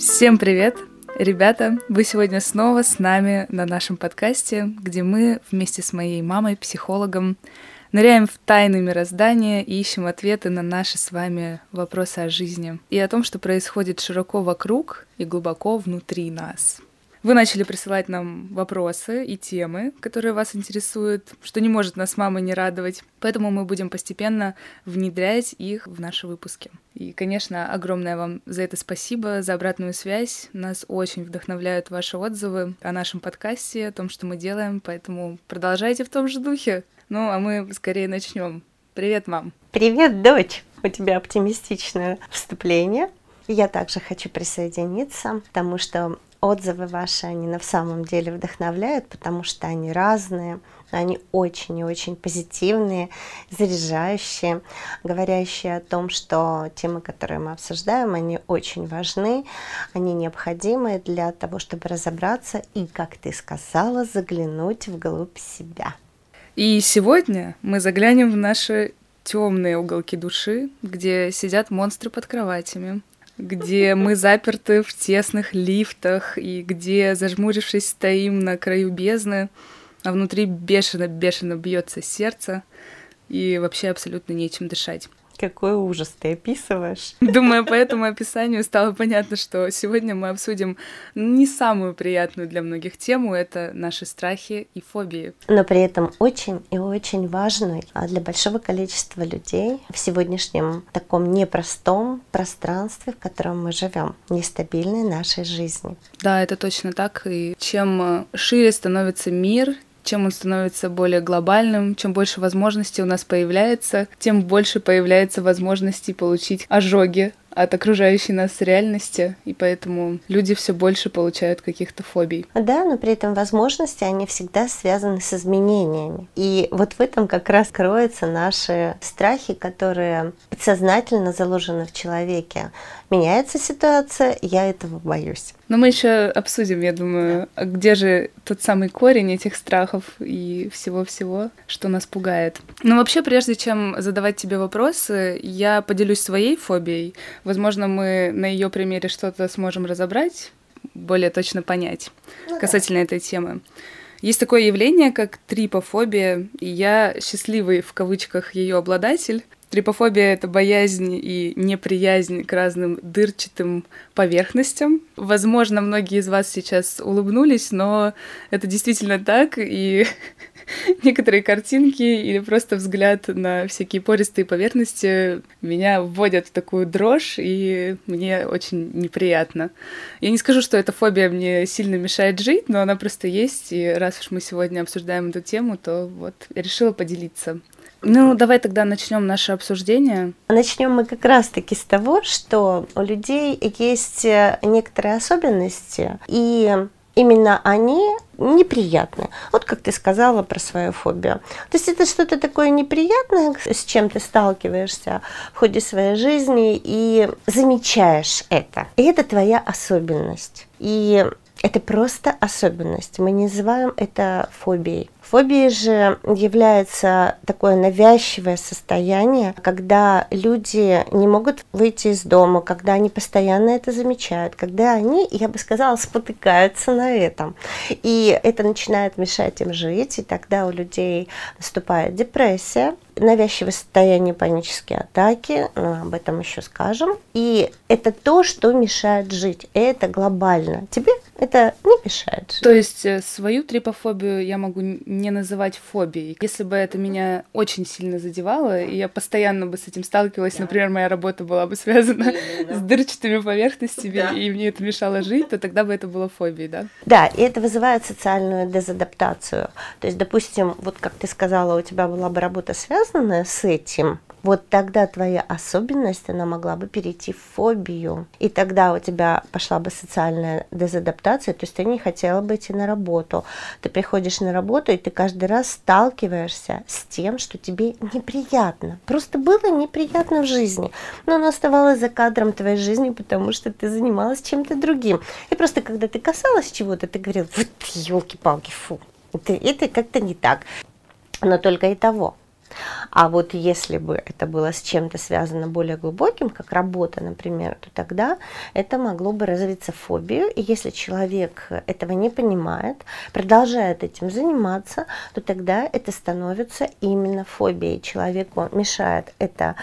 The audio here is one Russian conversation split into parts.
Всем привет! Ребята, вы сегодня снова с нами на нашем подкасте, где мы вместе с моей мамой, психологом, ныряем в тайны мироздания и ищем ответы на наши с вами вопросы о жизни и о том, что происходит широко вокруг и глубоко внутри нас. Вы начали присылать нам вопросы и темы, которые вас интересуют, что не может нас мама не радовать. Поэтому мы будем постепенно внедрять их в наши выпуски. И, конечно, огромное вам за это спасибо, за обратную связь. Нас очень вдохновляют ваши отзывы о нашем подкасте, о том, что мы делаем, поэтому продолжайте в том же духе. Ну, а мы скорее начнем. Привет, мам. Привет, дочь. У тебя оптимистичное вступление. Я также хочу присоединиться, потому что отзывы ваши, они на самом деле вдохновляют, потому что они разные, они очень и очень позитивные, заряжающие, говорящие о том, что темы, которые мы обсуждаем, они очень важны, они необходимы для того, чтобы разобраться и, как ты сказала, заглянуть вглубь себя. И сегодня мы заглянем в наши темные уголки души, где сидят монстры под кроватями, где мы заперты в тесных лифтах и где, зажмурившись, стоим на краю бездны, а внутри бешено-бешено бьется сердце и вообще абсолютно нечем дышать. Какой ужас ты описываешь. Думаю, по этому описанию стало понятно, что сегодня мы обсудим не самую приятную для многих тему, это наши страхи и фобии. Но при этом очень и очень важную а для большого количества людей в сегодняшнем таком непростом пространстве, в котором мы живем, нестабильной нашей жизни. Да, это точно так. И чем шире становится мир, чем он становится более глобальным, чем больше возможностей у нас появляется, тем больше появляется возможностей получить ожоги от окружающей нас реальности, и поэтому люди все больше получают каких-то фобий. Да, но при этом возможности, они всегда связаны с изменениями. И вот в этом как раз кроются наши страхи, которые подсознательно заложены в человеке. Меняется ситуация, я этого боюсь. Но мы еще обсудим, я думаю, да. где же тот самый корень этих страхов и всего-всего, что нас пугает. Но вообще, прежде чем задавать тебе вопросы, я поделюсь своей фобией. Возможно, мы на ее примере что-то сможем разобрать, более точно понять ну, касательно да. этой темы. Есть такое явление, как трипофобия, и я счастливый в кавычках ее обладатель. Трипофобия — это боязнь и неприязнь к разным дырчатым поверхностям. Возможно, многие из вас сейчас улыбнулись, но это действительно так, и некоторые картинки или просто взгляд на всякие пористые поверхности меня вводят в такую дрожь, и мне очень неприятно. Я не скажу, что эта фобия мне сильно мешает жить, но она просто есть, и раз уж мы сегодня обсуждаем эту тему, то вот решила поделиться. Ну, давай тогда начнем наше обсуждение. Начнем мы как раз-таки с того, что у людей есть э, некоторые особенности, и именно они неприятны. Вот как ты сказала про свою фобию. То есть это что-то такое неприятное, с чем ты сталкиваешься в ходе своей жизни и замечаешь это. И это твоя особенность. И это просто особенность. Мы не называем это фобией. Фобией же является такое навязчивое состояние, когда люди не могут выйти из дома, когда они постоянно это замечают, когда они, я бы сказала, спотыкаются на этом. И это начинает мешать им жить, и тогда у людей наступает депрессия, навязчивое состояние панические атаки, но об этом еще скажем. И это то, что мешает жить. Это глобально. Тебе это не мешает жить. То есть э, свою трипофобию я могу не называть фобией. Если бы это меня очень сильно задевало, и я постоянно бы с этим сталкивалась, да. например, моя работа была бы связана Именно. с дырчатыми поверхностями, да. и мне это мешало жить, то тогда бы это было фобией, да? Да, и это вызывает социальную дезадаптацию. То есть, допустим, вот как ты сказала, у тебя была бы работа связанная с этим, вот тогда твоя особенность, она могла бы перейти в фобию. И тогда у тебя пошла бы социальная дезадаптация, то есть ты не хотела бы идти на работу. Ты приходишь на работу, и ты каждый раз сталкиваешься с тем, что тебе неприятно. Просто было неприятно в жизни. Но оно оставалось за кадром твоей жизни, потому что ты занималась чем-то другим. И просто когда ты касалась чего-то, ты говорил, вот елки-палки, фу, это, это как-то не так. Но только и того. А вот если бы это было с чем-то связано более глубоким, как работа, например, то тогда это могло бы развиться фобию. И если человек этого не понимает, продолжает этим заниматься, то тогда это становится именно фобией. Человеку мешает это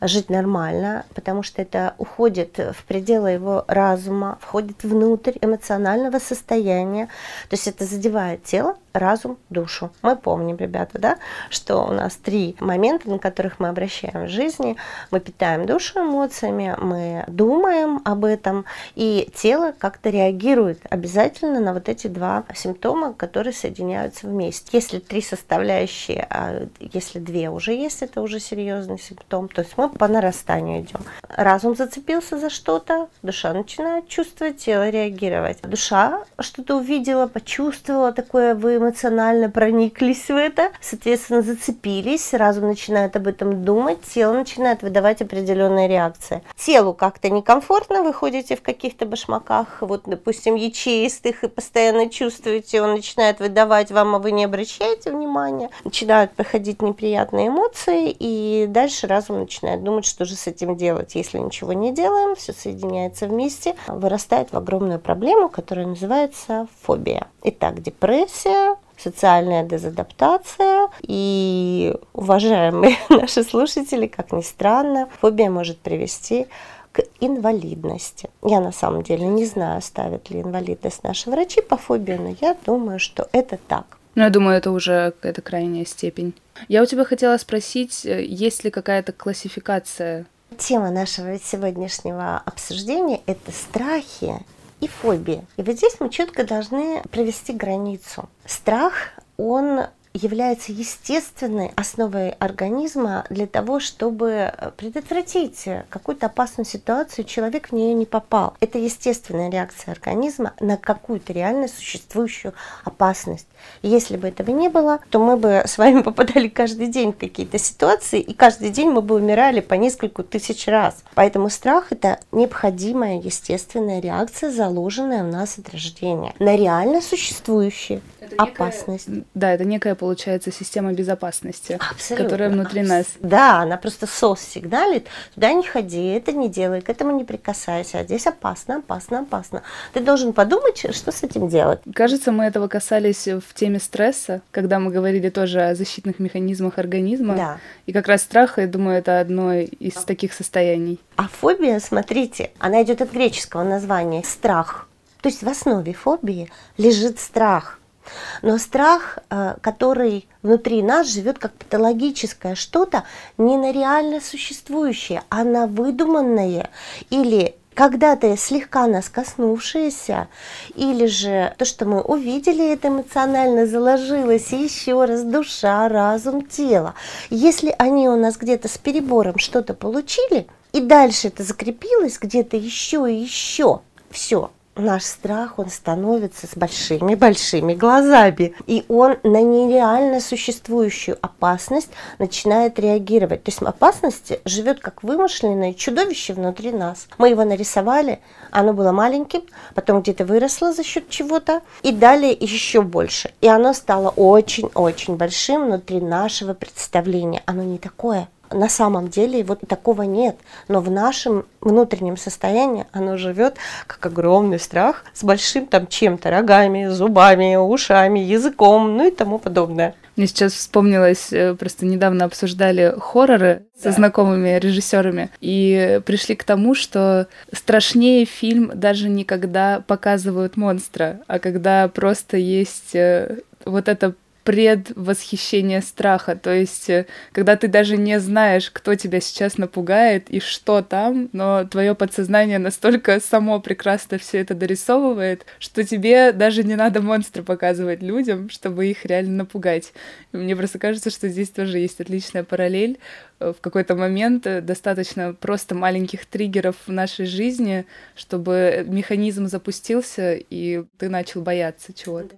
жить нормально, потому что это уходит в пределы его разума, входит внутрь эмоционального состояния. То есть это задевает тело, разум, душу. Мы помним, ребята, да, что у нас три момента, на которых мы обращаем в жизни. Мы питаем душу эмоциями, мы думаем об этом, и тело как-то реагирует обязательно на вот эти два симптома, которые соединяются вместе. Если три составляющие, а если две уже есть, это уже серьезный симптом. То есть мы по нарастанию идем. Разум зацепился за что-то, душа начинает чувствовать, тело реагировать. Душа что-то увидела, почувствовала такое вы эмоционально прониклись в это, соответственно, зацепились, разум начинает об этом думать, тело начинает выдавать определенные реакции. Телу как-то некомфортно, вы ходите в каких-то башмаках, вот, допустим, ячеистых, и постоянно чувствуете, он начинает выдавать вам, а вы не обращаете внимания. Начинают проходить неприятные эмоции, и дальше разум начинает думать, что же с этим делать. Если ничего не делаем, все соединяется вместе, вырастает в огромную проблему, которая называется фобия. Итак, депрессия, социальная дезадаптация. И, уважаемые наши слушатели, как ни странно, фобия может привести к инвалидности. Я на самом деле не знаю, ставят ли инвалидность наши врачи по фобии, но я думаю, что это так. Ну, я думаю, это уже какая-то крайняя степень. Я у тебя хотела спросить, э, есть ли какая-то классификация? Тема нашего сегодняшнего обсуждения – это страхи и фобии. И вот здесь мы четко должны провести границу. Страх, он является естественной основой организма для того, чтобы предотвратить какую-то опасную ситуацию, человек в нее не попал. Это естественная реакция организма на какую-то реально существующую опасность. И если бы этого не было, то мы бы с вами попадали каждый день в какие-то ситуации, и каждый день мы бы умирали по несколько тысяч раз. Поэтому страх – это необходимая естественная реакция, заложенная в нас от рождения на реально существующие это опасность. Некая, да, это некая, получается, система безопасности, Абсолютно. которая внутри нас. Да, она просто СОС сигналит, туда не ходи, это не делай, к этому не прикасайся, а здесь опасно, опасно, опасно. Ты должен подумать, что с этим делать. Кажется, мы этого касались в теме стресса, когда мы говорили тоже о защитных механизмах организма. Да. И как раз страх, я думаю, это одно из таких состояний. А фобия, смотрите, она идет от греческого названия страх. То есть в основе фобии лежит страх – но страх, э, который внутри нас живет как патологическое что-то, не на реально существующее, а на выдуманное или когда-то слегка нас коснувшееся, или же то, что мы увидели, это эмоционально заложилось, и еще раз душа, разум, тело. Если они у нас где-то с перебором что-то получили, и дальше это закрепилось где-то еще и еще, все, наш страх, он становится с большими-большими глазами. И он на нереально существующую опасность начинает реагировать. То есть опасность живет как вымышленное чудовище внутри нас. Мы его нарисовали, оно было маленьким, потом где-то выросло за счет чего-то, и далее еще больше. И оно стало очень-очень большим внутри нашего представления. Оно не такое на самом деле вот такого нет. Но в нашем внутреннем состоянии оно живет как огромный страх с большим там чем-то, рогами, зубами, ушами, языком, ну и тому подобное. Мне сейчас вспомнилось, э, просто недавно обсуждали хорроры со знакомыми режиссерами и пришли к тому, что страшнее фильм даже не когда показывают монстра, а когда просто есть э, вот это предвосхищение страха. То есть, э, когда ты даже не знаешь, кто тебя сейчас напугает и что там, но твое подсознание настолько само прекрасно все это дорисовывает, что тебе даже не надо монстра показывать людям, чтобы их реально напугать. И мне просто кажется, что здесь тоже есть отличная параллель. Э, в какой-то момент э, достаточно просто маленьких триггеров в нашей жизни, чтобы механизм запустился, и ты начал бояться чего-то.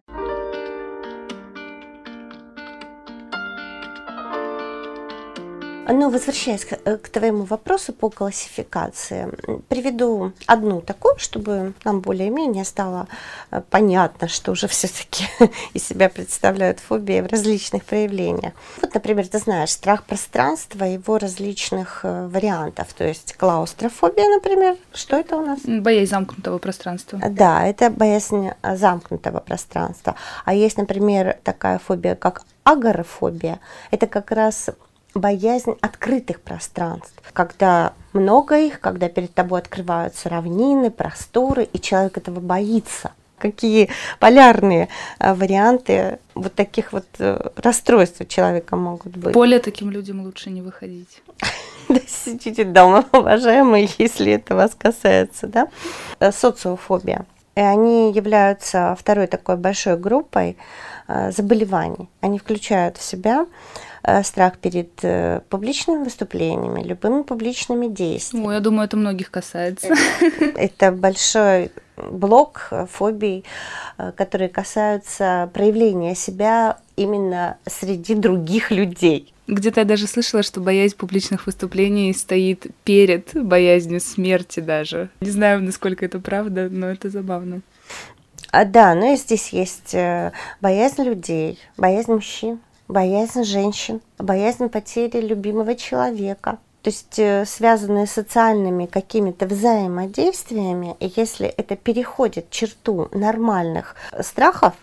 Но возвращаясь к, э, к твоему вопросу по классификации, приведу одну такую, чтобы нам более-менее стало э, понятно, что уже все-таки из себя представляют фобии в различных проявлениях. Вот, например, ты знаешь страх пространства, его различных э, вариантов, то есть клаустрофобия, например, что это у нас? Боязнь замкнутого пространства. Да, это боязнь замкнутого пространства. А есть, например, такая фобия, как агорафобия. Это как раз боязнь открытых пространств, когда много их, когда перед тобой открываются равнины, просторы, и человек этого боится. Какие полярные э, варианты вот таких вот э, расстройств у человека могут быть. Поле таким людям лучше не выходить. Да сидите дома, уважаемые, если это вас касается, да. Э, социофобия. И они являются второй такой большой группой заболеваний. Они включают в себя Э, страх перед э, публичными выступлениями, любыми публичными действиями. Ну, я думаю, это многих касается. Это большой блок фобий, э, которые касаются проявления себя именно среди других людей. Где-то я даже слышала, что боязнь публичных выступлений стоит перед боязнью смерти даже. Не знаю, насколько это правда, но это забавно. А, да, но и здесь есть боязнь людей, боязнь мужчин, боязнь женщин, боязнь потери любимого человека. То есть э, связанные с социальными какими-то взаимодействиями, и если это переходит черту нормальных страхов,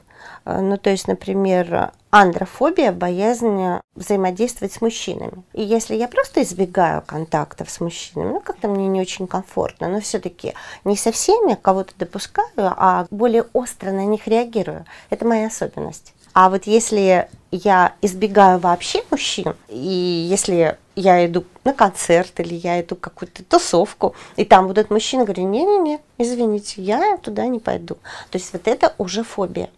э, ну, то есть, например, андрофобия, боязнь взаимодействовать с мужчинами. И если я просто избегаю контактов с мужчинами, ну, как-то мне не очень комфортно, но все-таки не со всеми кого-то допускаю, а более остро на них реагирую. Это моя особенность. А вот если я избегаю вообще мужчин, и если я иду на концерт или я иду какую-то тусовку, и там вот этот мужчина говорит, не-не-не, извините, я туда не пойду. То есть вот это уже фобия.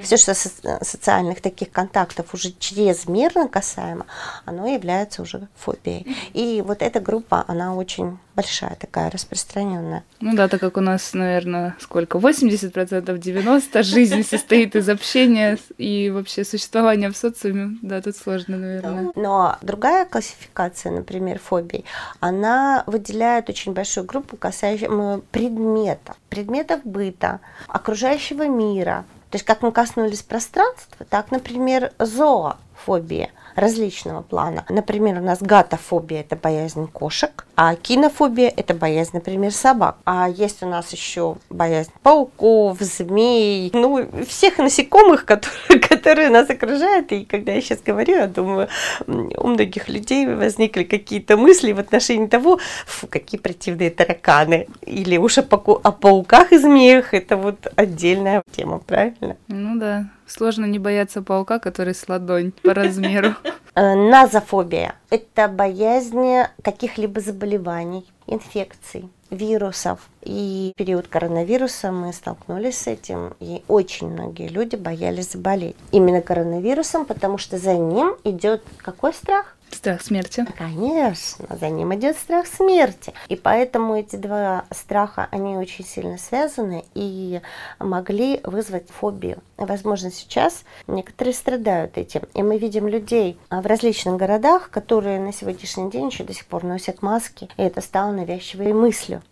Все, что со- социальных таких контактов уже чрезмерно касаемо, оно является уже фобией. И вот эта группа, она очень большая, такая распространенная. Ну да, так как у нас, наверное, сколько? 80%, 90% жизни состоит из общения и вообще существования в социуме. Да, тут сложно, наверное. Но другая классификация, например, фобий, она выделяет очень большую группу, касающуюся предметов, предметов быта, окружающего мира, то есть как мы коснулись пространства, так, например, зоофобия – различного плана. Например, у нас гатофобия – это боязнь кошек, а кинофобия – это боязнь, например, собак. А есть у нас еще боязнь пауков, змей, ну, всех насекомых, которые, которые нас окружают. И когда я сейчас говорю, я думаю, у многих людей возникли какие-то мысли в отношении того, фу, какие противные тараканы. Или уж о, о пауках и змеях – это вот отдельная тема, правильно? Ну да. Сложно не бояться паука, который с ладонь по размеру. Э, назофобия – это боязнь каких-либо заболеваний, инфекций, вирусов. И в период коронавируса мы столкнулись с этим, и очень многие люди боялись заболеть. Именно коронавирусом, потому что за ним идет какой страх? Страх смерти. Конечно, за ним идет страх смерти. И поэтому эти два страха, они очень сильно связаны и могли вызвать фобию. Возможно, сейчас некоторые страдают этим. И мы видим людей в различных городах, которые на сегодняшний день еще до сих пор носят маски. И это стало навязчивой мыслью,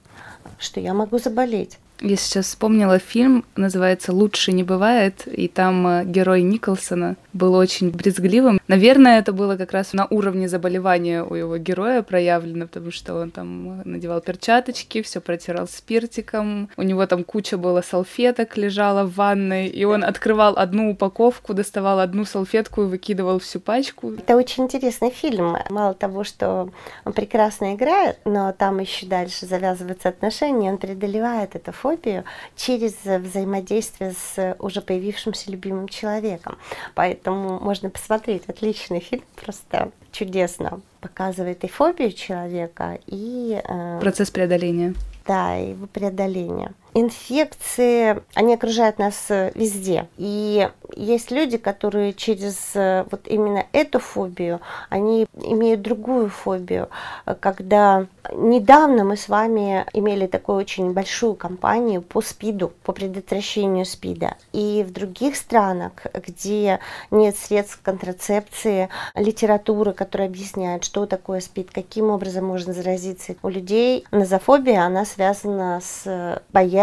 что я могу заболеть. Я сейчас вспомнила фильм, называется «Лучше не бывает», и там э, герой Николсона был очень брезгливым. Наверное, это было как раз на уровне заболевания у его героя проявлено, потому что он там надевал перчаточки, все протирал спиртиком, у него там куча было салфеток лежала в ванной, и он открывал одну упаковку, доставал одну салфетку и выкидывал всю пачку. Это очень интересный фильм. Мало того, что он прекрасно играет, но там еще дальше завязываются отношения, он преодолевает это фото фобию через взаимодействие с уже появившимся любимым человеком. Поэтому можно посмотреть отличный фильм, просто чудесно показывает и фобию человека, и... Э, Процесс преодоления. Да, его преодоление. Инфекции, они окружают нас везде. И есть люди, которые через вот именно эту фобию, они имеют другую фобию, когда недавно мы с вами имели такую очень большую кампанию по СПИДу, по предотвращению СПИДа. И в других странах, где нет средств контрацепции, литературы, которая объясняет, что такое СПИД, каким образом можно заразиться, у людей назофобия, она связана с боязнью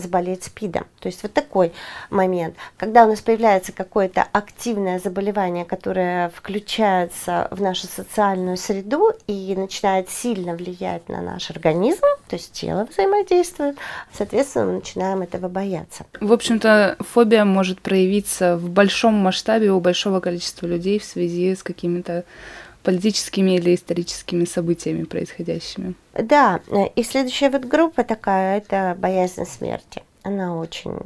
заболеть СПИДом. То есть вот такой момент. Когда у нас появляется какое-то активное заболевание, которое включается в нашу социальную среду и начинает сильно влиять на наш организм, то есть тело взаимодействует, соответственно, мы начинаем этого бояться. В общем-то, фобия может проявиться в большом масштабе у большого количества людей в связи с какими-то политическими или историческими событиями происходящими. Да, и следующая вот группа такая, это боязнь смерти. Она очень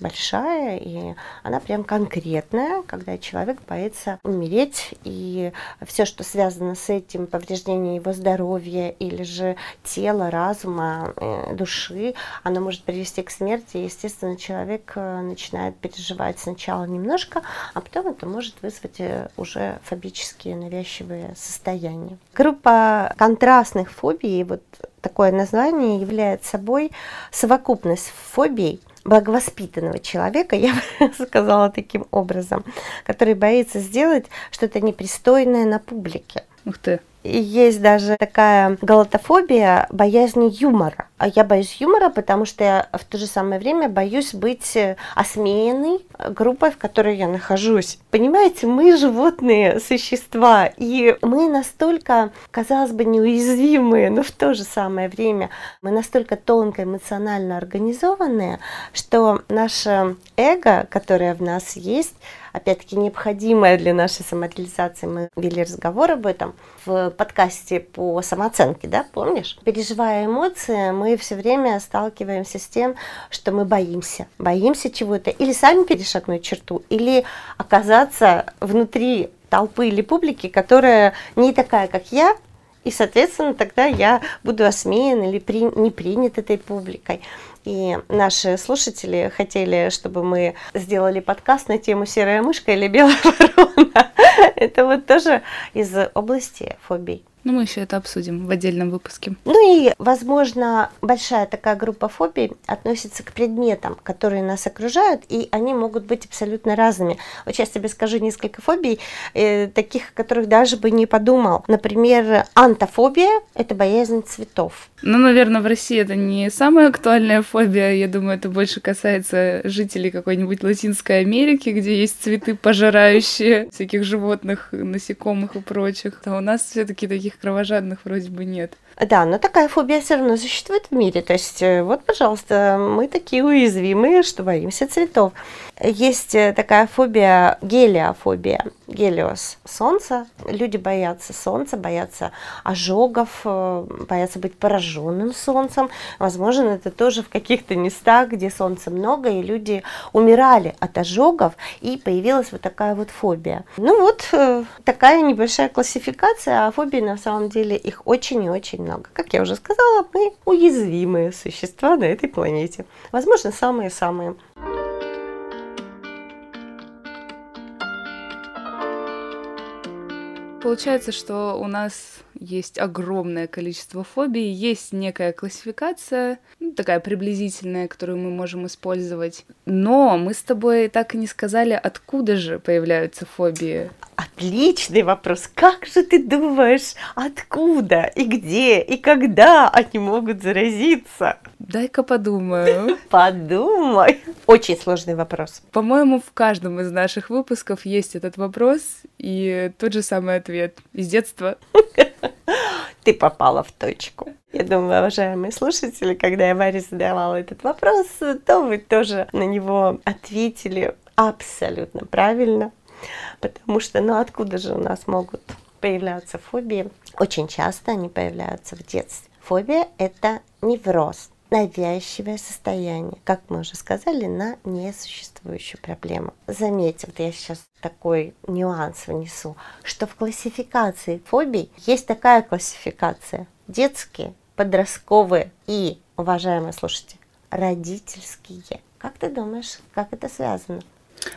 большая, и она прям конкретная, когда человек боится умереть, и все, что связано с этим, повреждение его здоровья или же тела, разума, э, души, оно может привести к смерти, и, естественно, человек э, начинает переживать сначала немножко, а потом это может вызвать э, уже фобические навязчивые состояния. Группа контрастных фобий, вот такое название является собой совокупность фобий, благовоспитанного человека, я бы сказала таким образом, который боится сделать что-то непристойное на публике. Ух ты. Есть даже такая галатофобия, боязнь юмора. А я боюсь юмора, потому что я в то же самое время боюсь быть осмеянной группой, в которой я нахожусь. Понимаете, мы животные существа, и мы настолько, казалось бы, неуязвимые, но в то же самое время мы настолько тонко эмоционально организованные, что наше эго, которое в нас есть, опять-таки необходимое для нашей самореализации. Мы вели разговор об этом в подкасте по самооценке, да, помнишь? Переживая эмоции, мы все время сталкиваемся с тем, что мы боимся. Боимся чего-то. Или сами перешагнуть черту, или оказаться внутри толпы или публики, которая не такая, как я, и, соответственно, тогда я буду осмеян или при, не принят этой публикой. И наши слушатели хотели, чтобы мы сделали подкаст на тему «Серая мышка» или «Белая ворона». Это вот тоже из области фобий. Ну, мы еще это обсудим в отдельном выпуске. Ну и, возможно, большая такая группа фобий относится к предметам, которые нас окружают, и они могут быть абсолютно разными. Вот сейчас тебе скажу несколько фобий, э, таких, о которых даже бы не подумал. Например, антофобия – это боязнь цветов. Ну, наверное, в России это не самая актуальная фобия. Я думаю, это больше касается жителей какой-нибудь Латинской Америки, где есть цветы, пожирающие всяких животных, насекомых и прочих. А у нас все-таки таких кровожадных вроде бы нет. Да, но такая фобия все равно существует в мире. То есть, э, вот, пожалуйста, мы такие уязвимые, что боимся цветов. Есть э, такая фобия, гелиофобия, гелиос, солнца. Люди боятся солнца, боятся ожогов, э, боятся быть пораженным солнцем. Возможно, это тоже в каких-то местах, где солнца много, и люди умирали от ожогов, и появилась вот такая вот фобия. Ну вот, такая небольшая классификация, а фобии на самом деле их очень и очень много. Как я уже сказала, мы уязвимые существа на этой планете. Возможно, самые-самые. Получается, что у нас есть огромное количество фобий, есть некая классификация, ну, такая приблизительная, которую мы можем использовать. Но мы с тобой так и не сказали, откуда же появляются фобии. Отличный вопрос. Как же ты думаешь, откуда и где и когда они могут заразиться? Дай-ка подумаю. Подумай. Очень сложный вопрос. По-моему, в каждом из наших выпусков есть этот вопрос и тот же самый ответ из детства. Ты попала в точку. Я думаю, уважаемые слушатели, когда я Варе задавала этот вопрос, то вы тоже на него ответили абсолютно правильно. Потому что, ну откуда же у нас могут появляться фобии? Очень часто они появляются в детстве. Фобия – это невроз, навязчивое состояние, как мы уже сказали, на несуществующую проблему. Заметьте, вот я сейчас такой нюанс внесу, что в классификации фобий есть такая классификация. Детские, подростковые и, уважаемые слушатели, родительские. Как ты думаешь, как это связано?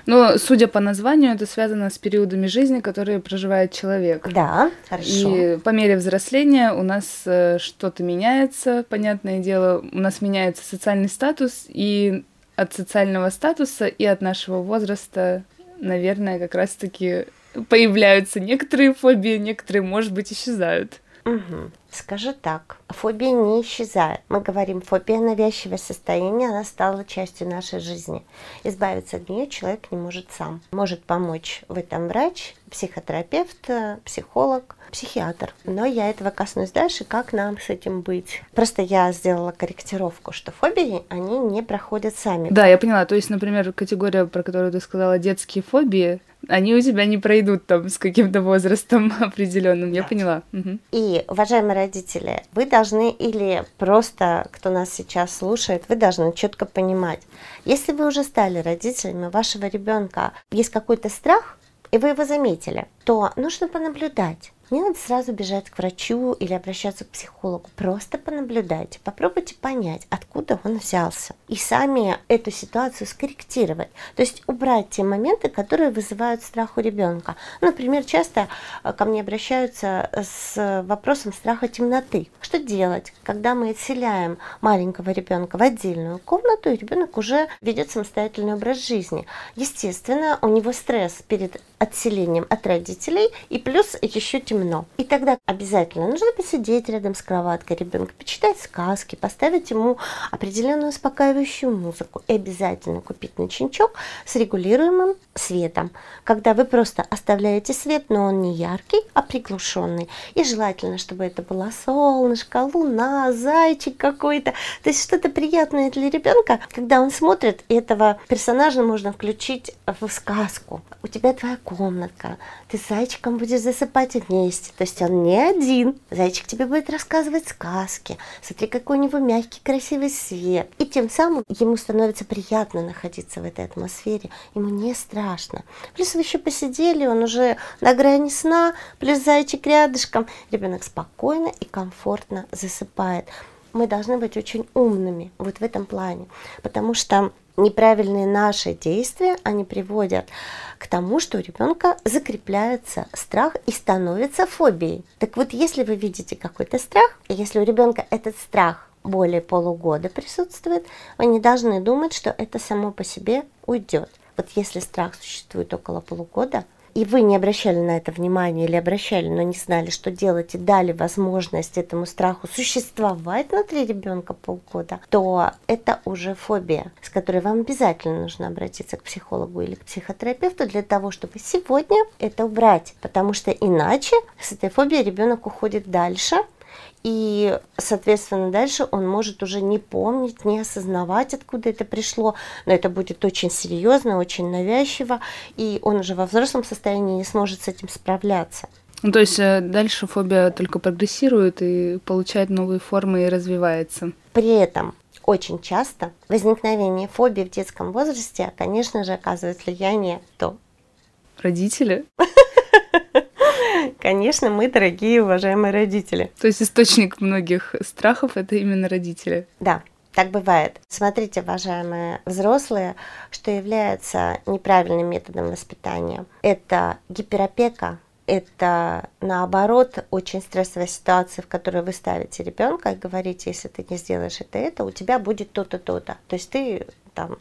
Но, судя по названию, это связано с периодами жизни, которые проживает человек. Да, хорошо. И по мере взросления у нас э, что-то меняется, понятное дело, у нас меняется социальный статус, и от социального статуса и от нашего возраста, наверное, как раз-таки появляются некоторые фобии, некоторые, может быть, исчезают. Угу. Скажу так, фобия не исчезает. Мы говорим, фобия навязчивое состояние, она стала частью нашей жизни. Избавиться от нее человек не может сам. Может помочь в этом врач, психотерапевт, психолог, психиатр. Но я этого коснусь дальше, как нам с этим быть. Просто я сделала корректировку, что фобии, они не проходят сами. Да, я поняла. То есть, например, категория, про которую ты сказала, детские фобии, они у тебя не пройдут там с каким-то возрастом определенным. Я поняла. Угу. И, уважаемые родители, вы должны или просто, кто нас сейчас слушает, вы должны четко понимать, если вы уже стали родителями вашего ребенка, есть какой-то страх, и вы его заметили, то нужно понаблюдать не надо сразу бежать к врачу или обращаться к психологу. Просто понаблюдайте, попробуйте понять, откуда он взялся. И сами эту ситуацию скорректировать. То есть убрать те моменты, которые вызывают страх у ребенка. Например, часто э, ко мне обращаются с вопросом страха темноты. Что делать, когда мы отселяем маленького ребенка в отдельную комнату, и ребенок уже ведет самостоятельный образ жизни. Естественно, у него стресс перед отселением от родителей, и плюс еще темнота темно. И тогда обязательно нужно посидеть рядом с кроваткой ребенка, почитать сказки, поставить ему определенную успокаивающую музыку и обязательно купить ночничок с регулируемым светом, когда вы просто оставляете свет, но он не яркий, а приглушенный. И желательно, чтобы это было солнышко, луна, зайчик какой-то. То есть что-то приятное для ребенка, когда он смотрит, этого персонажа можно включить в сказку. У тебя твоя комнатка, ты с зайчиком будешь засыпать вместе. То есть он не один. Зайчик тебе будет рассказывать сказки. Смотри, какой у него мягкий, красивый свет. И тем самым ему становится приятно находиться в этой атмосфере. Ему не страшно. Плюс вы еще посидели, он уже на грани сна, плюс зайчик рядышком. Ребенок спокойно и комфортно засыпает. Мы должны быть очень умными вот в этом плане, потому что неправильные наши действия, они приводят к тому, что у ребенка закрепляется страх и становится фобией. Так вот, если вы видите какой-то страх, и если у ребенка этот страх более полугода присутствует, вы не должны думать, что это само по себе уйдет. Вот если страх существует около полугода, и вы не обращали на это внимания или обращали, но не знали, что делать, и дали возможность этому страху существовать внутри ребенка полгода, то это уже фобия, с которой вам обязательно нужно обратиться к психологу или к психотерапевту для того, чтобы сегодня это убрать. Потому что иначе с этой фобией ребенок уходит дальше, и, соответственно, дальше он может уже не помнить, не осознавать, откуда это пришло, но это будет очень серьезно, очень навязчиво, и он уже во взрослом состоянии не сможет с этим справляться. Ну, то есть э, дальше фобия только прогрессирует и получает новые формы и развивается. При этом очень часто возникновение фобии в детском возрасте, конечно же, оказывает влияние то родители. Конечно, мы дорогие, уважаемые родители. То есть источник многих страхов это именно родители. Да, так бывает. Смотрите, уважаемые взрослые, что является неправильным методом воспитания. Это гиперопека, это наоборот очень стрессовая ситуация, в которой вы ставите ребенка и говорите, если ты не сделаешь это, это, у тебя будет то-то, то-то. То есть ты там,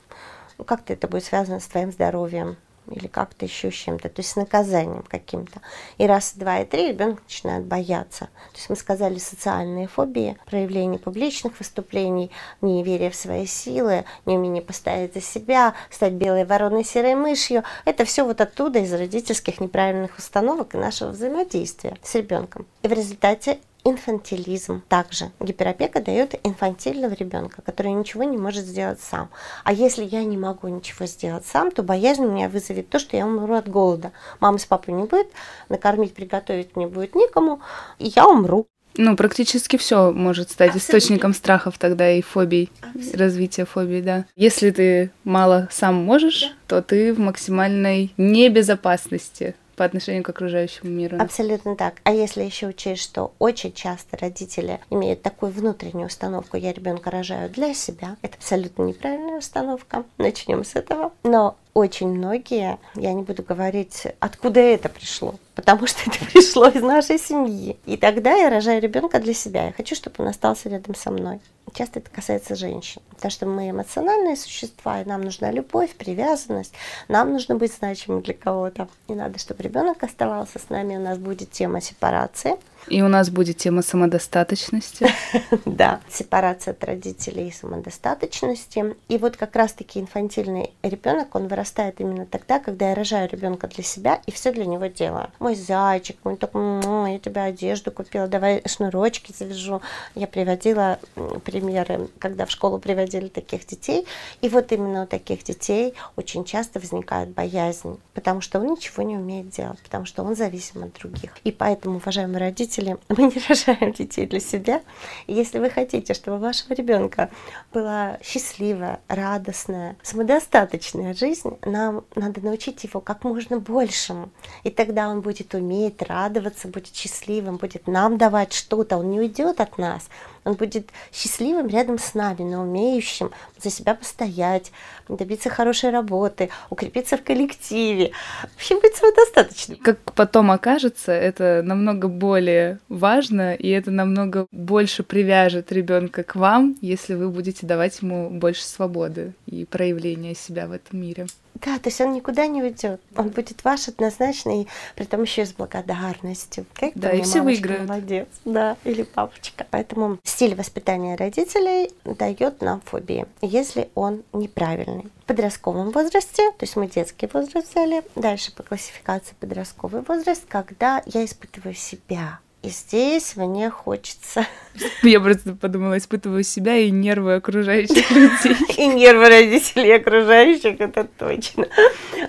ну как-то это будет связано с твоим здоровьем, или как-то еще чем-то, то есть с наказанием каким-то. И раз, два и три ребенок начинает бояться. То есть мы сказали социальные фобии, проявление публичных выступлений, неверие в свои силы, неумение поставить за себя, стать белой вороной, серой мышью. Это все вот оттуда, из родительских неправильных установок и нашего взаимодействия с ребенком. И в результате инфантилизм. Также гиперопека дает инфантильного ребенка, который ничего не может сделать сам. А если я не могу ничего сделать сам, то боязнь у меня вызовет то, что я умру от голода. Мамы с папой не будет, накормить, приготовить мне будет некому, и я умру. Ну, практически все может стать Абсолютно. источником страхов тогда и фобий, Абсолютно. развития фобий, да. Если ты мало сам можешь, да. то ты в максимальной небезопасности по отношению к окружающему миру. Абсолютно так. А если еще учесть, что очень часто родители имеют такую внутреннюю установку «я ребенка рожаю для себя», это абсолютно неправильная установка. Начнем с этого. Но очень многие, я не буду говорить, откуда это пришло, потому что это пришло из нашей семьи. И тогда я рожаю ребенка для себя. Я хочу, чтобы он остался рядом со мной. Часто это касается женщин, потому что мы эмоциональные существа, и нам нужна любовь, привязанность, нам нужно быть значимым для кого-то. И надо, чтобы ребенок оставался с нами, у нас будет тема сепарации. И у нас будет тема самодостаточности. Да, сепарация от родителей и самодостаточности. И вот как раз-таки инфантильный ребенок, он вырастает именно тогда, когда я рожаю ребенка для себя и все для него делаю. Мой зайчик, мой такой, я тебе одежду купила, давай шнурочки завяжу. Я приводила примеры, когда в школу приводили таких детей. И вот именно у таких детей очень часто возникает боязнь, потому что он ничего не умеет делать, потому что он зависим от других. И поэтому, уважаемые родители, мы не рожаем детей для себя. Если вы хотите, чтобы у вашего ребенка была счастливая, радостная, самодостаточная жизнь, нам надо научить его как можно большему. И тогда он будет уметь радоваться, будет счастливым, будет нам давать что-то, он не уйдет от нас, он будет счастливым рядом с нами, но умеющим за себя постоять, добиться хорошей работы, укрепиться в коллективе. Вообще быть самодостаточным. Как потом окажется, это намного более важно, и это намного больше привяжет ребенка к вам, если вы будете давать ему больше свободы и проявления себя в этом мире. Да, то есть он никуда не уйдет. Он будет ваш однозначно, и при том еще и с благодарностью. Как да, и все выиграют. Молодец, да, или папочка. Поэтому стиль воспитания родителей дает нам фобии, если он неправильный. В подростковом возрасте, то есть мы детский возраст взяли, дальше по классификации подростковый возраст, когда я испытываю себя, и здесь мне хочется... Я просто подумала, испытываю себя и нервы окружающих людей. И нервы родителей окружающих, это точно.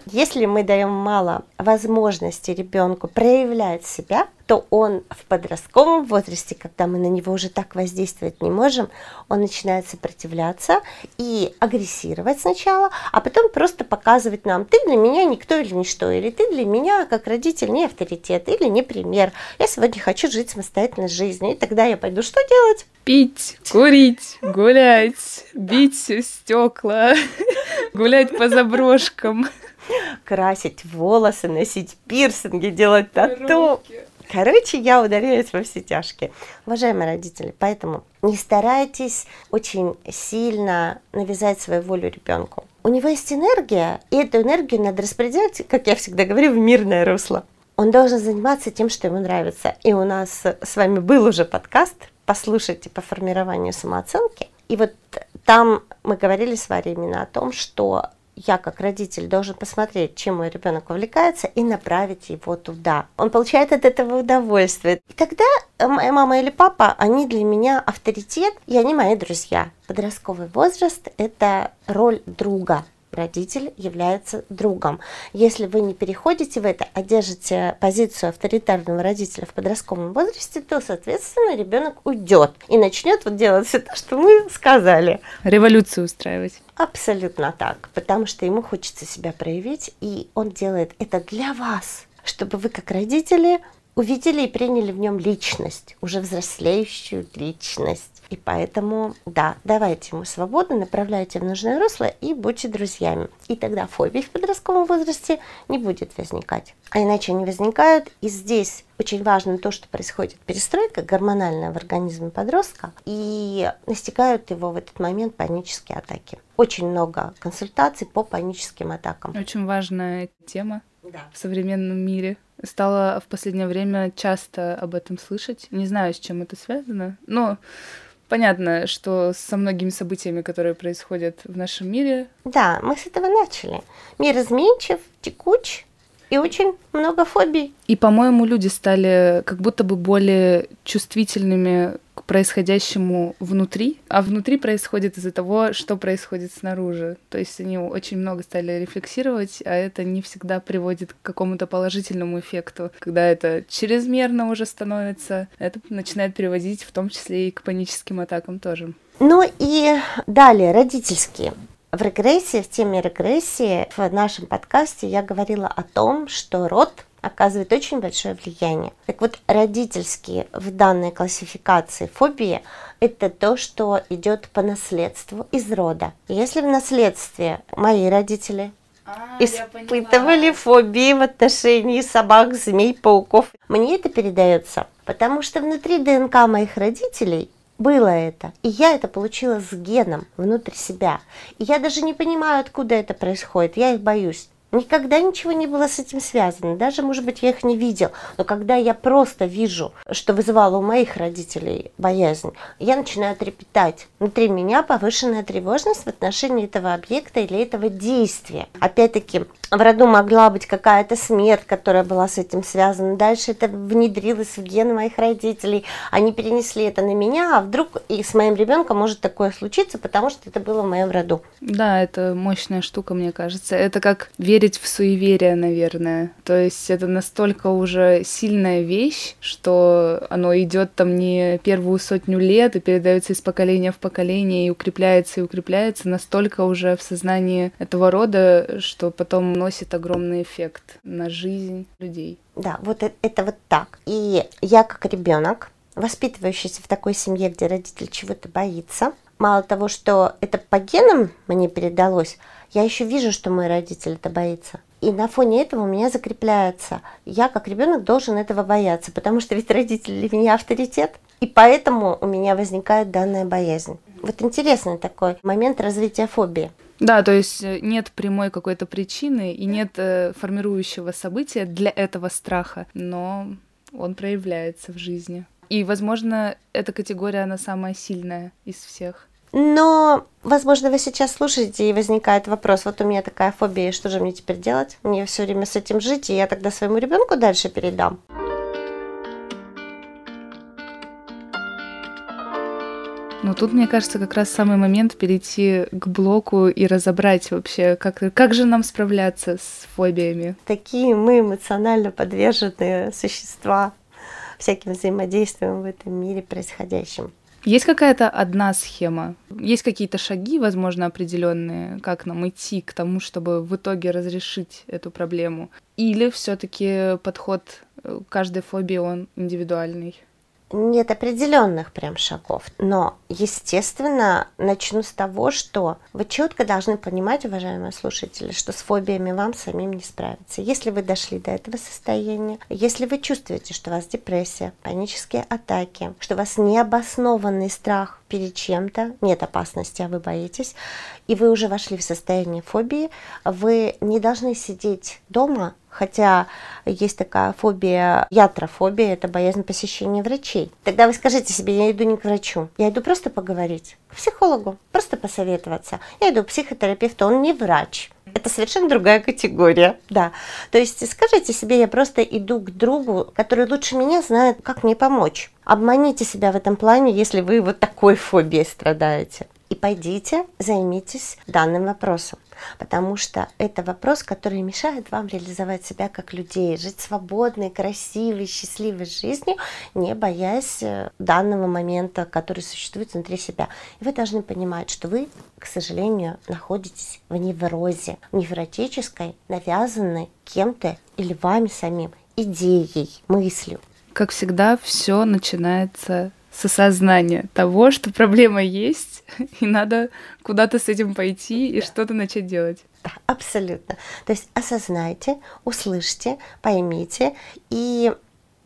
Если мы даем мало возможности ребенку проявлять себя, то он в подростковом возрасте, когда мы на него уже так воздействовать не можем, он начинает сопротивляться и агрессировать сначала, а потом просто показывать нам, ты для меня никто или ничто, или ты для меня как родитель не авторитет или не пример. Я сегодня хочу жить самостоятельной жизнью, и тогда я пойду что делать? Пить, курить, гулять, бить стекла, гулять по заброшкам красить волосы, носить пирсинги, делать тату. Короче, я ударяюсь во все тяжкие. Уважаемые родители, поэтому не старайтесь очень сильно навязать свою волю ребенку. У него есть энергия, и эту энергию надо распределять, как я всегда говорю, в мирное русло. Он должен заниматься тем, что ему нравится. И у нас с вами был уже подкаст «Послушайте по формированию самооценки». И вот там мы говорили с Варей именно о том, что я как родитель должен посмотреть, чем мой ребенок увлекается, и направить его туда. Он получает от этого удовольствие. И тогда моя мама или папа, они для меня авторитет, и они мои друзья. Подростковый возраст – это роль друга родитель является другом. Если вы не переходите в это, а держите позицию авторитарного родителя в подростковом возрасте, то, соответственно, ребенок уйдет и начнет вот делать все то, что мы сказали. Революцию устраивать. Абсолютно так, потому что ему хочется себя проявить, и он делает это для вас, чтобы вы как родители увидели и приняли в нем личность, уже взрослеющую личность. И поэтому, да, давайте ему свободу, направляйте в нужное русло и будьте друзьями. И тогда фобий в подростковом возрасте не будет возникать. А иначе они возникают. И здесь очень важно то, что происходит перестройка гормональная в организме подростка, и настигают его в этот момент панические атаки. Очень много консультаций по паническим атакам. Очень важная тема да. в современном мире. Стала в последнее время часто об этом слышать. Не знаю, с чем это связано, но понятно, что со многими событиями, которые происходят в нашем мире. Да, мы с этого начали. Мир изменчив, текуч, и очень много фобий. И, по-моему, люди стали как будто бы более чувствительными происходящему внутри, а внутри происходит из-за того, что происходит снаружи. То есть они очень много стали рефлексировать, а это не всегда приводит к какому-то положительному эффекту. Когда это чрезмерно уже становится, это начинает приводить в том числе и к паническим атакам тоже. Ну и далее, родительские. В регрессии, в теме регрессии, в нашем подкасте я говорила о том, что род оказывает очень большое влияние. Так вот, родительские в данной классификации фобии – это то, что идет по наследству из рода. Если в наследстве мои родители А, испытывали фобии в отношении собак, змей, пауков, мне это передается, потому что внутри ДНК моих родителей было это. И я это получила с геном внутрь себя. И я даже не понимаю, откуда это происходит. Я их боюсь. Никогда ничего не было с этим связано. Даже, может быть, я их не видел. Но когда я просто вижу, что вызывало у моих родителей боязнь, я начинаю трепетать. Внутри меня повышенная тревожность в отношении этого объекта или этого действия. Опять-таки, в роду могла быть какая-то смерть, которая была с этим связана. Дальше это внедрилось в гены моих родителей. Они перенесли это на меня, а вдруг и с моим ребенком может такое случиться, потому что это было в моем роду. Да, это мощная штука, мне кажется. Это как верить в суеверие, наверное. То есть это настолько уже сильная вещь, что оно идет там не первую сотню лет и передается из поколения в поколение и укрепляется и укрепляется настолько уже в сознании этого рода, что потом носит огромный эффект на жизнь людей. Да, вот это, это вот так. И я как ребенок, воспитывающийся в такой семье, где родитель чего-то боится, мало того, что это по генам мне передалось, я еще вижу, что мой родитель это боится. И на фоне этого у меня закрепляется. Я как ребенок должен этого бояться, потому что ведь родители для меня авторитет. И поэтому у меня возникает данная боязнь. Вот интересный такой момент развития фобии. Да, то есть э, нет прямой какой-то причины и нет э, формирующего события для этого страха, но он проявляется в жизни. И, возможно, эта категория, она самая сильная из всех. Но, возможно, вы сейчас слушаете, и возникает вопрос, вот у меня такая фобия, что же мне теперь делать? Мне все время с этим жить, и я тогда своему ребенку дальше передам. Ну, тут, мне кажется, как раз самый момент перейти к блоку и разобрать вообще, как, как же нам справляться с фобиями. Такие мы эмоционально подверженные существа всяким взаимодействием в этом мире происходящим. Есть какая-то одна схема? Есть какие-то шаги, возможно, определенные, как нам идти к тому, чтобы в итоге разрешить эту проблему? Или все-таки подход э, каждой фобии, он индивидуальный? Нет определенных прям шагов, но, естественно, начну с того, что вы четко должны понимать, уважаемые слушатели, что с фобиями вам самим не справиться. Если вы дошли до этого состояния, если вы чувствуете, что у вас депрессия, панические атаки, что у вас необоснованный страх перед чем-то, нет опасности, а вы боитесь, и вы уже вошли в состояние фобии, вы не должны сидеть дома Хотя есть такая фобия, ятрофобия, это боязнь посещения врачей. Тогда вы скажите себе, я иду не к врачу, я иду просто поговорить, к психологу, просто посоветоваться. Я иду к психотерапевту, он не врач. Это совершенно другая категория, да. То есть скажите себе, я просто иду к другу, который лучше меня знает, как мне помочь. Обманите себя в этом плане, если вы вот такой фобией страдаете. И пойдите, займитесь данным вопросом потому что это вопрос, который мешает вам реализовать себя как людей, жить свободной, красивой, счастливой жизнью, не боясь э, данного момента, который существует внутри себя. И вы должны понимать, что вы, к сожалению, находитесь в неврозе, невротической, навязанной кем-то или вами самим идеей, мыслью. Как всегда, все начинается с осознания того, что проблема есть, и надо куда-то с этим пойти и что-то начать делать. Да, абсолютно. То есть осознайте, услышьте, поймите и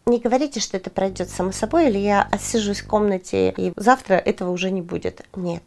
не говорите, что это пройдет само собой, или я отсижусь в комнате, и завтра этого уже не будет. Нет.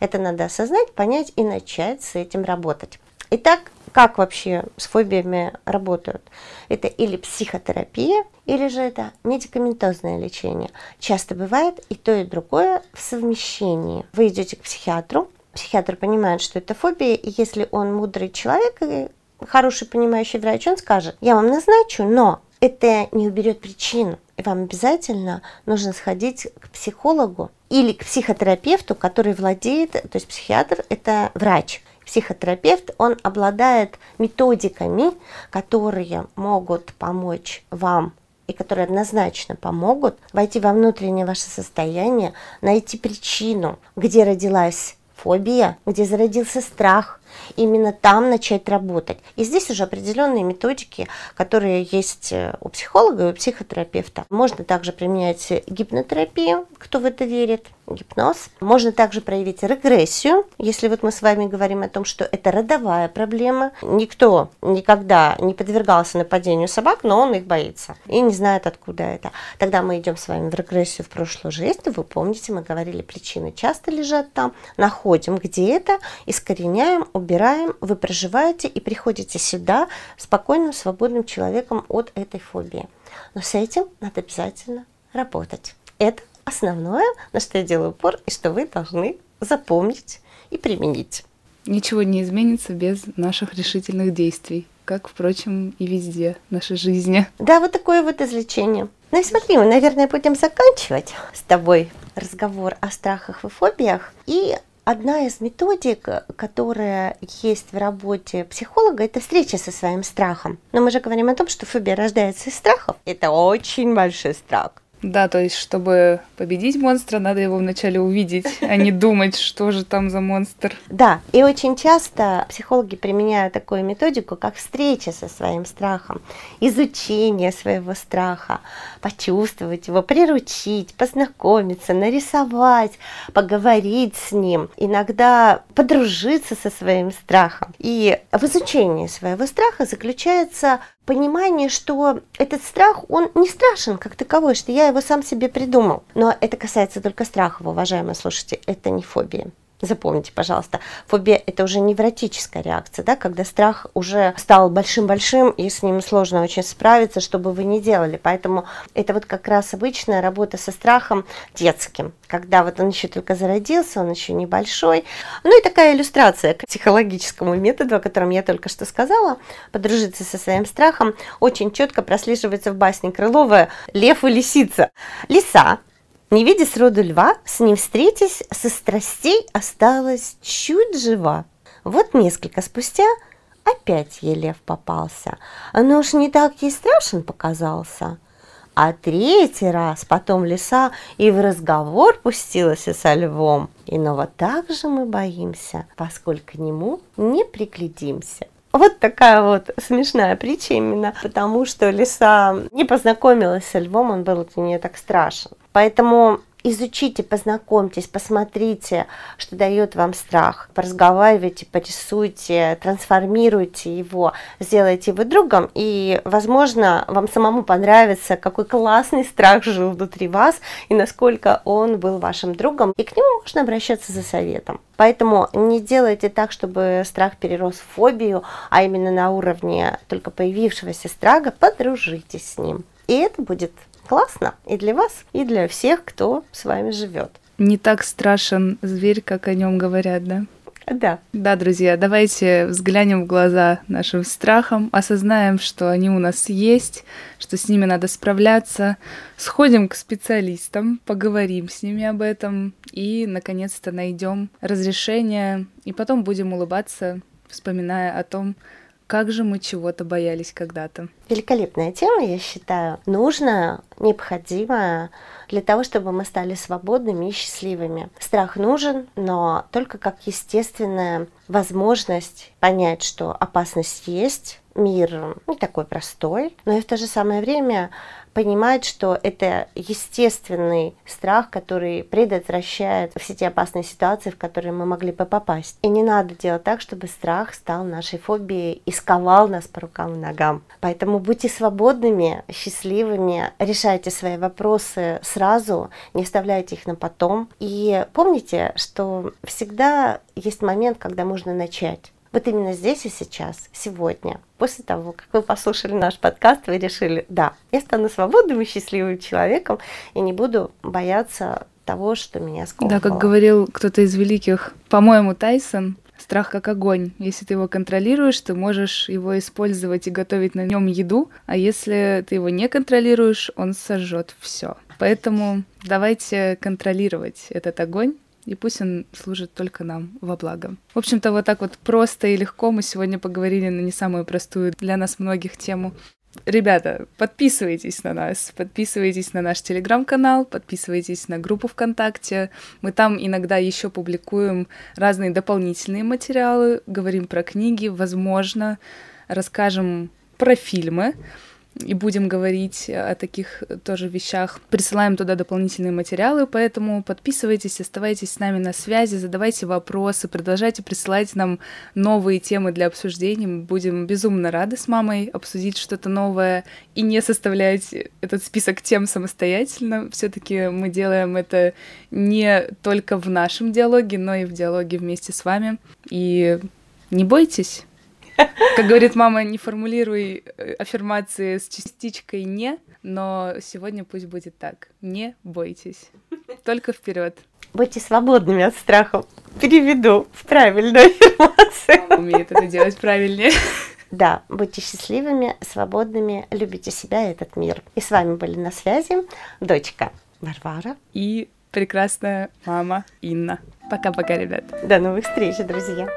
Это надо осознать, понять и начать с этим работать. Итак, как вообще с фобиями работают? Это или психотерапия, или же это медикаментозное лечение. Часто бывает и то, и другое в совмещении. Вы идете к психиатру, психиатр понимает, что это фобия, и если он мудрый человек и хороший понимающий врач, он скажет, я вам назначу, но это не уберет причину. И вам обязательно нужно сходить к психологу или к психотерапевту, который владеет, то есть психиатр – это врач, психотерапевт, он обладает методиками, которые могут помочь вам и которые однозначно помогут войти во внутреннее ваше состояние, найти причину, где родилась фобия, где зародился страх, именно там начать работать. И здесь уже определенные методики, которые есть э, у психолога и у психотерапевта. Можно также применять гипнотерапию, кто в это верит, гипноз. Можно также проявить регрессию, если вот мы с вами говорим о том, что это родовая проблема. Никто никогда не подвергался нападению собак, но он их боится и не знает, откуда это. Тогда мы идем с вами в регрессию в прошлую жизнь. Вы помните, мы говорили, причины часто лежат там. Находим, где это, искореняем, убираем. Вы проживаете и приходите сюда спокойным, свободным человеком от этой фобии. Но с этим надо обязательно работать. Это основное, на что я делаю упор, и что вы должны запомнить и применить. Ничего не изменится без наших решительных действий, как, впрочем, и везде в нашей жизни. Да, вот такое вот излечение. Ну и смотри, мы, наверное, будем заканчивать с тобой разговор о страхах и фобиях. И одна из методик, которая есть в работе психолога, это встреча со своим страхом. Но мы же говорим о том, что фобия рождается из страхов. Это очень большой страх. Да, то есть, чтобы победить монстра, надо его вначале увидеть, а не думать, что же там за монстр. Да, и очень часто психологи применяют такую методику, как встреча со своим страхом, изучение своего страха, почувствовать его, приручить, познакомиться, нарисовать, поговорить с ним, иногда подружиться со своим страхом. И в изучении своего страха заключается понимание, что этот страх, он не страшен как таковой, что я его сам себе придумал. Но это касается только страхов, уважаемые слушатели, это не фобия. Запомните, пожалуйста, фобия – это уже невротическая реакция, да, когда страх уже стал большим-большим, и с ним сложно очень справиться, что бы вы ни делали. Поэтому это вот как раз обычная работа со страхом детским, когда вот он еще только зародился, он еще небольшой. Ну и такая иллюстрация к психологическому методу, о котором я только что сказала, подружиться со своим страхом, очень четко прослеживается в басне Крылова «Лев и лисица». Лиса не видя сроду льва, с ним встретясь, со страстей осталась чуть жива. Вот несколько спустя опять ей лев попался, но уж не так ей страшен показался. А третий раз потом лиса и в разговор пустилась со львом. Иного также мы боимся, поскольку к нему не приглядимся. Вот такая вот смешная притча именно, потому что лиса не познакомилась со львом, он был для нее так страшен. Поэтому изучите, познакомьтесь, посмотрите, что дает вам страх. Поразговаривайте, порисуйте, трансформируйте его, сделайте его другом, и, возможно, вам самому понравится, какой классный страх жил внутри вас, и насколько он был вашим другом, и к нему можно обращаться за советом. Поэтому не делайте так, чтобы страх перерос в фобию, а именно на уровне только появившегося страха, подружитесь с ним. И это будет классно и для вас, и для всех, кто с вами живет. Не так страшен зверь, как о нем говорят, да? Да. Да, друзья, давайте взглянем в глаза нашим страхам, осознаем, что они у нас есть, что с ними надо справляться, сходим к специалистам, поговорим с ними об этом и, наконец-то, найдем разрешение, и потом будем улыбаться, вспоминая о том, как же мы чего-то боялись когда-то. Великолепная тема, я считаю, нужная, необходимая для того, чтобы мы стали свободными и счастливыми. Страх нужен, но только как естественная возможность понять, что опасность есть, мир не такой простой, но и в то же самое время понимать, что это естественный страх, который предотвращает все те опасные ситуации, в которые мы могли бы попасть. И не надо делать так, чтобы страх стал нашей фобией и сковал нас по рукам и ногам. Поэтому будьте свободными, счастливыми, решайте свои вопросы сразу, не оставляйте их на потом. И помните, что всегда есть момент, когда можно начать. Вот именно здесь и сейчас, сегодня, после того, как вы послушали наш подкаст, вы решили, да, я стану свободным и счастливым человеком и не буду бояться того, что меня сковывало. Да, как говорил кто-то из великих, по-моему, Тайсон, страх как огонь. Если ты его контролируешь, ты можешь его использовать и готовить на нем еду, а если ты его не контролируешь, он сожжет все. Поэтому давайте контролировать этот огонь и пусть он служит только нам во благо. В общем-то, вот так вот просто и легко мы сегодня поговорили на не самую простую для нас многих тему. Ребята, подписывайтесь на нас, подписывайтесь на наш телеграм-канал, подписывайтесь на группу ВКонтакте. Мы там иногда еще публикуем разные дополнительные материалы, говорим про книги, возможно, расскажем про фильмы и будем говорить о таких тоже вещах. Присылаем туда дополнительные материалы, поэтому подписывайтесь, оставайтесь с нами на связи, задавайте вопросы, продолжайте присылать нам новые темы для обсуждений. Мы будем безумно рады с мамой обсудить что-то новое и не составлять этот список тем самостоятельно. Все-таки мы делаем это не только в нашем диалоге, но и в диалоге вместе с вами. И не бойтесь, как говорит мама, не формулируй э, аффирмации с частичкой «не», но сегодня пусть будет так. Не бойтесь. Только вперед. Будьте свободными от страхов. Переведу в правильную аффирмацию. Мама умеет это делать правильнее. Да, будьте счастливыми, свободными, любите себя и этот мир. И с вами были на связи дочка Варвара и прекрасная мама Инна. Пока-пока, ребят. До новых встреч, друзья.